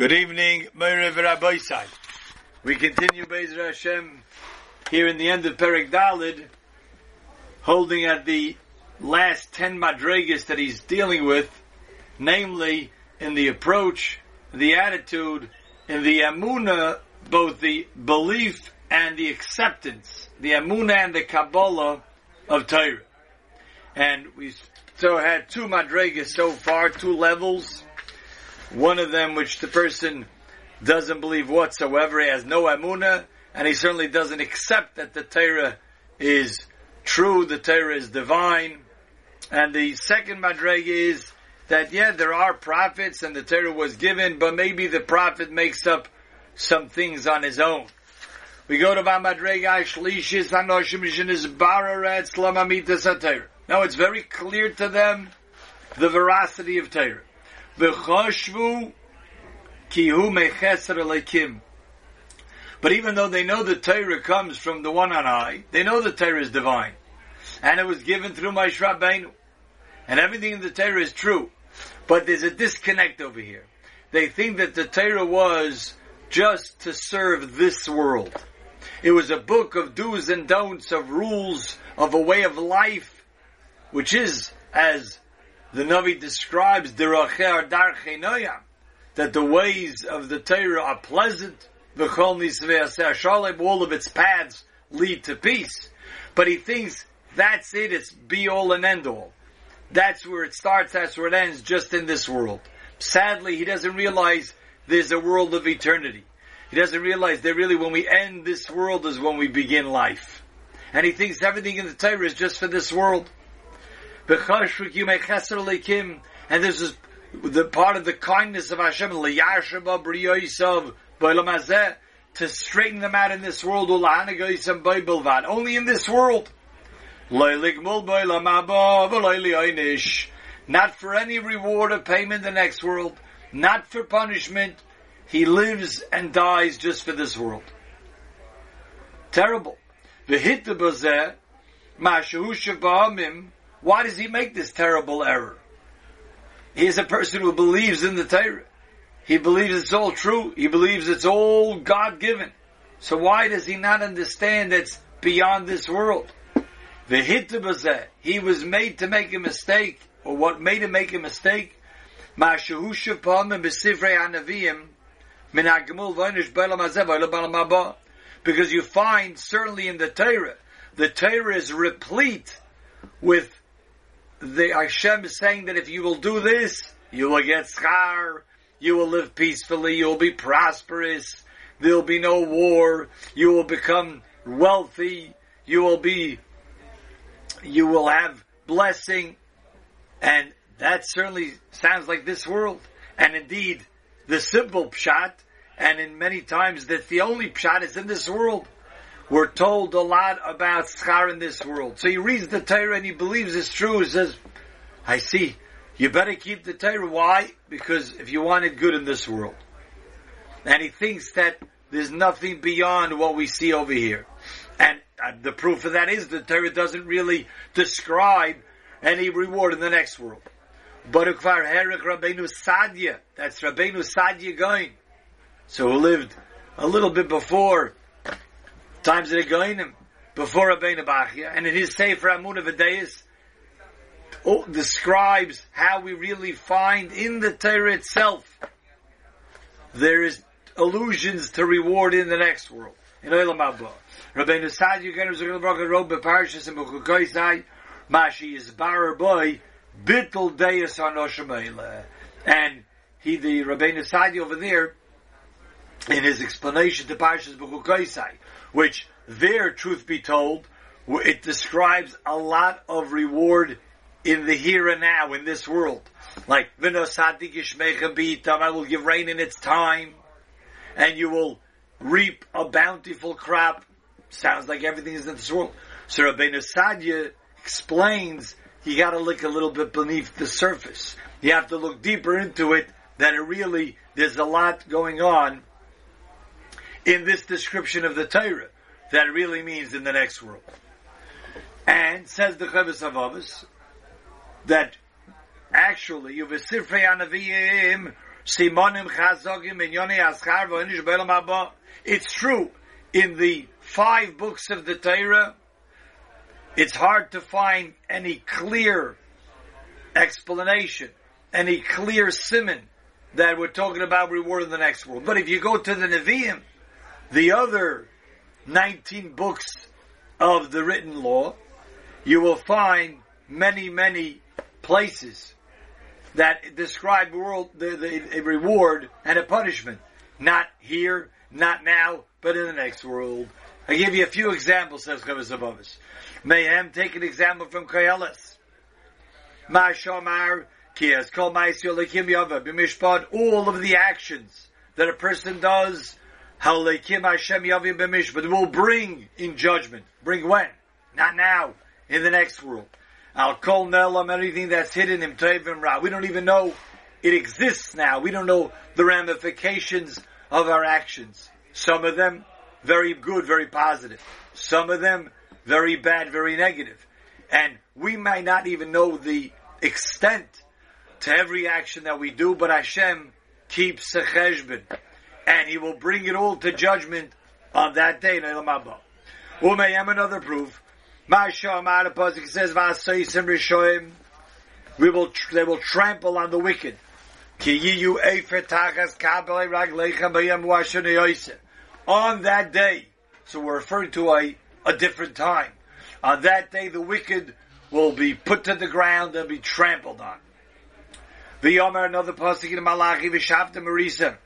Good evening, Meir Rabbi We continue Bezer Hashem here in the end of Perek Dalid, holding at the last ten madrigas that he's dealing with, namely in the approach, the attitude, in the amuna, both the belief and the acceptance, the amuna and the kabbalah of Torah. And we so had two madrigas so far, two levels one of them which the person doesn't believe whatsoever, he has no amuna, and he certainly doesn't accept that the Torah is true, the Torah is divine. And the second madrega is that yeah, there are prophets and the Torah was given, but maybe the prophet makes up some things on his own. We go to Madrega Shlishis Hanoshim is Bararet Slamamita Now it's very clear to them the veracity of Torah. V'choshvu ki hu mecheser alekim. But even though they know the Torah comes from the one on high, they know the Torah is divine. And it was given through my Rabbeinu. And everything in the Torah is true. But there's a disconnect over here. They think that the Torah was just to serve this world. It was a book of do's and don'ts, of rules, of a way of life, which is, as the Navi describes that the ways of the Torah are pleasant, all of its paths lead to peace. But he thinks that's it, it's be all and end all. That's where it starts, that's where it ends, just in this world. Sadly, he doesn't realize there's a world of eternity. He doesn't realize that really when we end this world is when we begin life. And he thinks everything in the Torah is just for this world. And this is the part of the kindness of Hashem, to straighten them out in this world, only in this world. Not for any reward or payment in the next world, not for punishment. He lives and dies just for this world. Terrible. The hit the why does he make this terrible error? He is a person who believes in the Torah. He believes it's all true. He believes it's all God given. So why does he not understand that's beyond this world? The hit he was made to make a mistake, or what made him make a mistake? Because you find certainly in the Torah, the Torah is replete with the Hashem is saying that if you will do this, you will get schar, you will live peacefully, you will be prosperous, there will be no war, you will become wealthy, you will be, you will have blessing, and that certainly sounds like this world. And indeed, the simple pshat, and in many times that the only pshat is in this world. We're told a lot about schar in this world. So he reads the Torah and he believes it's true. He says, I see. You better keep the Torah. Why? Because if you want it good in this world. And he thinks that there's nothing beyond what we see over here. And the proof of that is the Torah doesn't really describe any reward in the next world. But Ukvar Herek Rabbeinu Sadya, that's Rabbeinu Sadya Gaon. So who lived a little bit before times of the Goinim, before Rabbeinu Bachya, and in his Sefer Amun V'Deis, describes oh, how we really find in the Torah itself there is allusions to reward in the next world. In Olam Haba. Rabbeinu Sadi Yugen Zugal wrote Beparshas and Bechukoisai Mashi is Barar Boy Bittel Deis Anoshemele. And he, the Rabbeinu Sadi over there, in his explanation to Parshas Bechukoisai, which there, truth be told, it describes a lot of reward in the here and now, in this world. Like, I will give rain in its time, and you will reap a bountiful crop. Sounds like everything is in this world. So Rabbeinu Sadya explains you gotta look a little bit beneath the surface. You have to look deeper into it, that it really, there's a lot going on in this description of the Torah that it really means in the next world. And says the Chavis Havavis that actually Yuvasifrei Simonim chazogim aschar. It's true, in the five books of the Torah, it's hard to find any clear explanation, any clear simon that we're talking about reward in the next world. But if you go to the Nevi'im, the other 19 books of the written law, you will find many, many places that describe world, the, the, a reward and a punishment. Not here, not now, but in the next world. I give you a few examples, says Chavis Abavas. Mayhem, take an example from Koyelis. Ma Shomar, Kiyas, Kol Ma'isyo Lekim all of the actions that a person does, how Lekim Hashem Yavim B'mishpad, will bring in judgment. Bring when? Not now, in the next world. Al Kol Nelam, anything that's hidden in Tevim Ra. We don't even know it exists now. We don't know the ramifications of our actions. Some of them very good, very positive. Some of them very bad, very negative. And we might not even know the extent to every action that we do, but Hashem keeps a cheshbon. And He will bring it all to judgment on that day Elam Abba. Umayam another proof. Pasuk says. We will, they will trample on the wicked. On that day, so we're referring to a, a different time. On that day, the wicked will be put to the ground and be trampled on. V'yomer, another pasuk in Malachi, v'shavta marisa.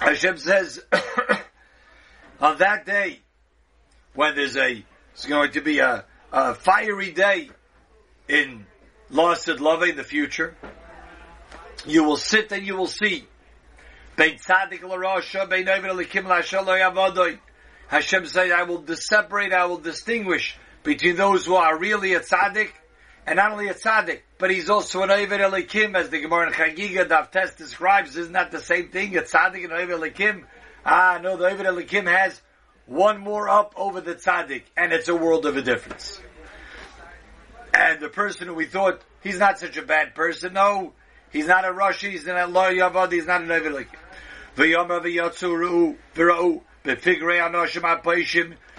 Hashem says, on that day, when there's a, it's going to be a, a fiery day in Lost Love in the future, you will sit and you will see. Hashem says, I will separate, I will distinguish between those who are really a tzaddik, and not only a tzaddik, but he's also an Oivet Elikim, as the Gemara in Chagiga Daf Tes describes. Isn't that the same thing? A tzaddik and Oivet Elikim? Ah, no, the Oivet Elikim has one more up over the tzaddik, and it's a world of a difference. And the person who we thought, he's not such a bad person, no, he's not a Rashi, he's not a Lo Yavad, he's not an Oivet Elikim. V'yomer v'yotzu v'ra'u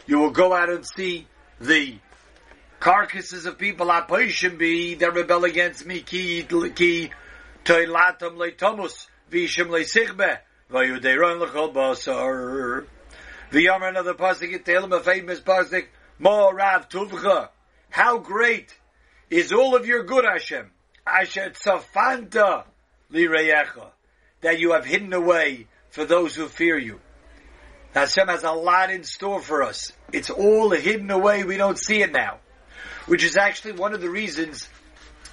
you will go out and see the carcasses of people apoishim be they rebel against me ki ki toilatam leitomus vishim leisichbe vayudeiron lechol basar. The V'yomer another pasuk tell him a famous pasuk more rav tuvcha. How great is all of your good Hashem asher tzafanta lireyecha that you have hidden away for those who fear you. Hashem has a lot in store for us. It's all hidden away. We don't see it now. Which is actually one of the reasons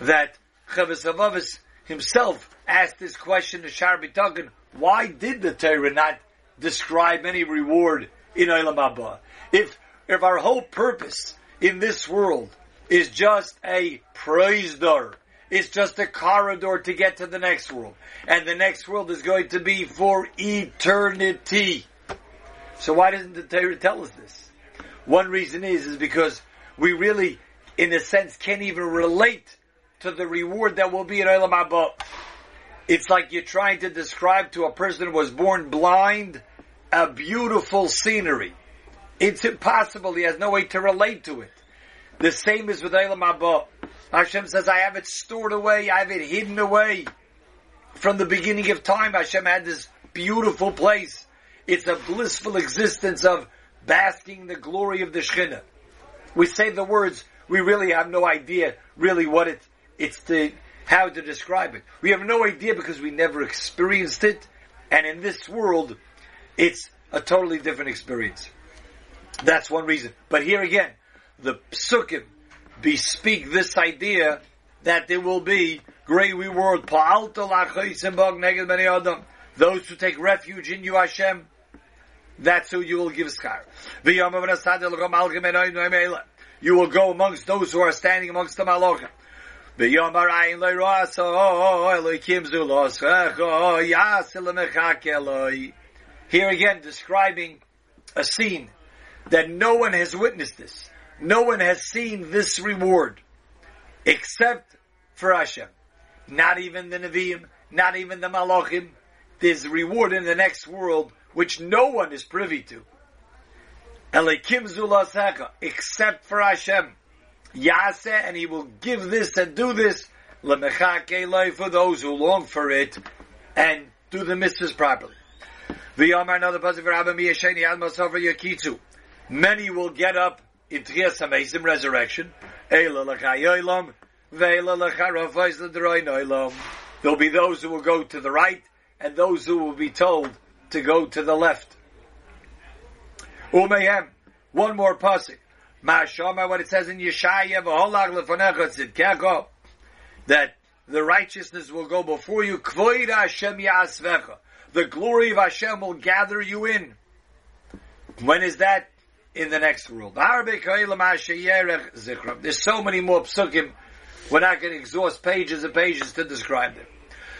that Chavis Havavis himself asked this question to Shar B'Tagan, why did the Torah not describe any reward in Olam Haba? If, if our whole purpose in this world is just a prozdor, it's just a corridor to get to the next world, and the next world is going to be for eternity. So why doesn't the Torah tell us this? One reason is, is because we really, in a sense, can't even relate to the reward that will be in Olam Haba. It's like you're trying to describe to a person who was born blind a beautiful scenery. It's impossible. He has no way to relate to it. The same is with Olam Haba. Hashem says, I have it stored away. I have it hidden away. From the beginning of time, Hashem had this beautiful place. It's a blissful existence of basking the glory of the Shekhinah. We say the words, we really have no idea really what it, it's the, how to describe it. We have no idea because we never experienced it, and in this world, it's a totally different experience. That's one reason. But here again, the psukim bespeak this idea that there will be great reward. Those who take refuge in you, Hashem, that's who you will give schar. You will go amongst those who are standing amongst the malachim. Here again, describing a scene that no one has witnessed this. No one has seen this reward except for Hashem. Not even the Nevi'im, not even the Malachim. There's reward in the next world which no one is privy to. Elikim zulasecha, except for Hashem. Yase, and he will give this and do this, lemechake for those who long for it, and do the mitzvahs properly. V'yamar another pasuk for Rabbi Miyasheni Ad Masofer Yakitzu. Many will get up in Tchias HaMesim, resurrection. Eila l'chayoylam, ve'eila l'charafais l'droinoylam. There'll be those who will go to the right, and those who will be told to go to the left. Umehem, one more pasuk. Ma'ashama, what it says in Yeshaya, v'holag lefonecha tzidkecha, that the righteousness will go before you, kvoida Hashem ya'asvecha. The glory of Hashem will gather you in. When is that? In the next world. There's so many more psukim. We're not going to exhaust pages and pages to describe them.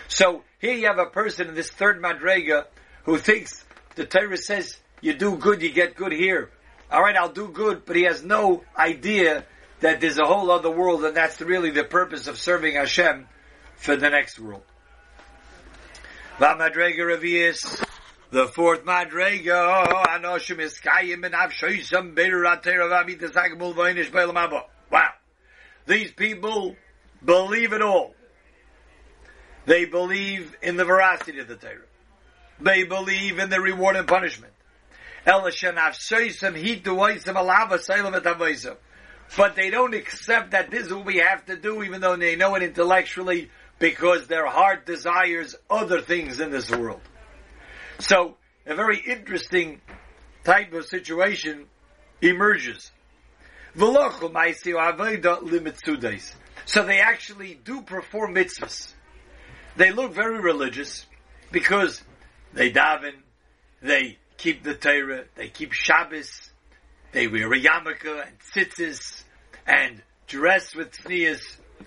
So here you have a person in this third madrega who thinks the Torah says you do good, you get good here. All right, I'll do good, but he has no idea that there's a whole other world, and that's really the purpose of serving Hashem for the next world. The fourth Madrega, Anoshim Iskayim and Avshoisam Wow. These people believe it all. They believe in the veracity of the Torah. They believe in the reward and punishment. But they don't accept that this is what we have to do, even though they know it intellectually, because their heart desires other things in this world. So, a very interesting type of situation emerges. So they actually do perform mitzvahs. They look very religious because they daven, they keep the Torah, they keep Shabbos, they wear a yarmulke and tzitzis and dress with tznias.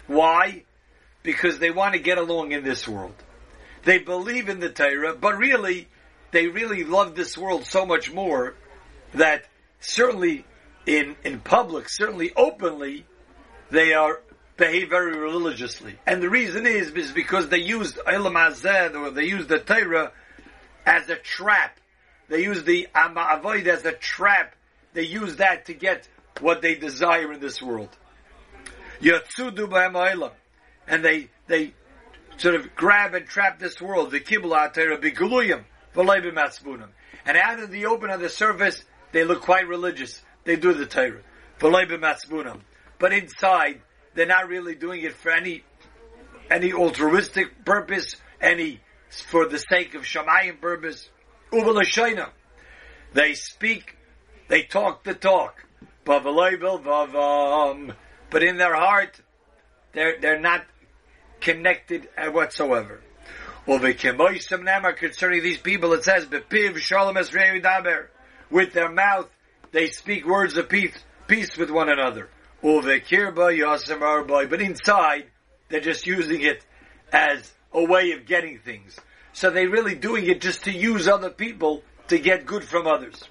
Why? Because they want to get along in this world. They believe in the Torah, but really, they really love this world so much more that certainly in, in public, certainly openly, they are behave very religiously. And the reason is, is because they used Ilam Azed, or they used the Torah as a trap they use the Ama'avoid as a trap. They use that to get what they desire in this world. And they, they sort of grab and trap this world. The Kibla Atera Biguluyim. And out of the open of the surface, they look quite religious. They do the Torah. But inside, they're not really doing it for any, any altruistic purpose, any, for the sake of Shamayim purpose. They speak, they talk the talk. But in their heart, they're, they're not connected whatsoever. Concerning these people, it says, with their mouth, they speak words of peace, peace with one another. But inside, they're just using it as a way of getting things. So they're really doing it just to use other people to get good from others.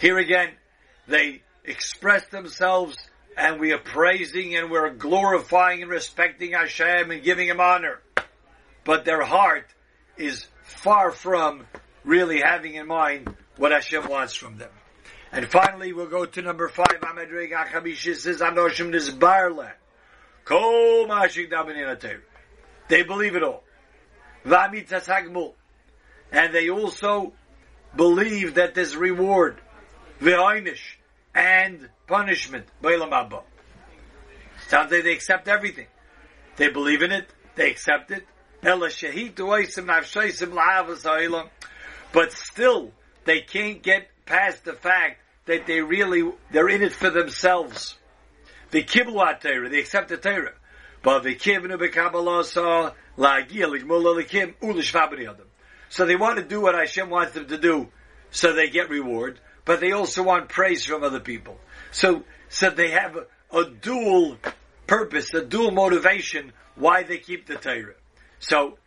Here again, they express themselves and we are praising and we're glorifying and respecting Hashem and giving Him honor. But their heart is far from really having in mind what Hashem wants from them. And finally, we'll go to number five. Amedreg Achamish says, Anoshim Nizbarle. Kol Mashik Damin They believe it all. Vamitzas Hagmul. And they also believe that there's reward. Ve'oinish. And punishment. Beilam Abba. Sounds like they accept everything. They believe in it. They accept it. But still, they can't get past the fact that they really, they're in it for themselves. The kiblu Torah, they accept the Torah. But the kivnu bekabbalasa la'agil l'gmul l'kim u'l'shvabri So they want to do what Hashem wants them to do, so they get reward, but they also want praise from other people. So, so they have a, a dual purpose, a dual motivation why they keep the Torah. So,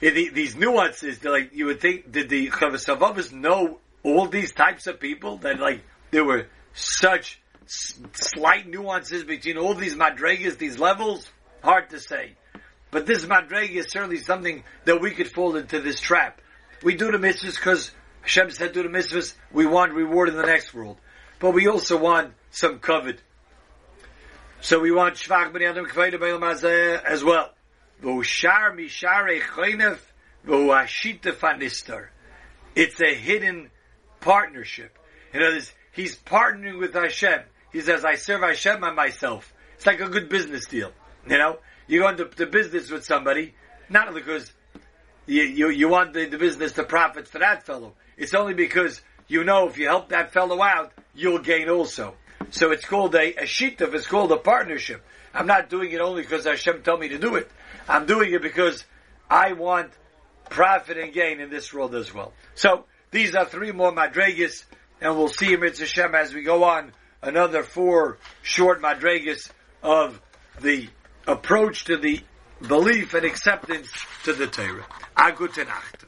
these nuances, like you would think, did the Chavasavavas know all these types of people that like there were such s- slight nuances between all these madregas, these levels? Hard to say. But this madrega is certainly something that we could fall into this trap. We do the mitzvahs because Hashem said do the mitzvahs, we want reward in the next world. But we also want some covet. So we want shvach b'nei adam b'elam hazeh as well. V'ushar misharei choynef v'uashita fanistar. It's a hidden partnership. In other words, he's partnering with Hashem. He says, I serve Hashem and myself. It's like a good business deal. You know? You go into the business with somebody, not because you, you, you want the, the business to profit for that fellow. It's only because you know if you help that fellow out, you'll gain also. So it's called a, a shituf, it's called a partnership. I'm not doing it only because Hashem told me to do it. I'm doing it because I want profit and gain in this world as well. So these are three more madregas, and we'll see Mitzvah Hashem as we go on another four short madregas of the approach to the belief and acceptance to the Torah. A gute Nacht.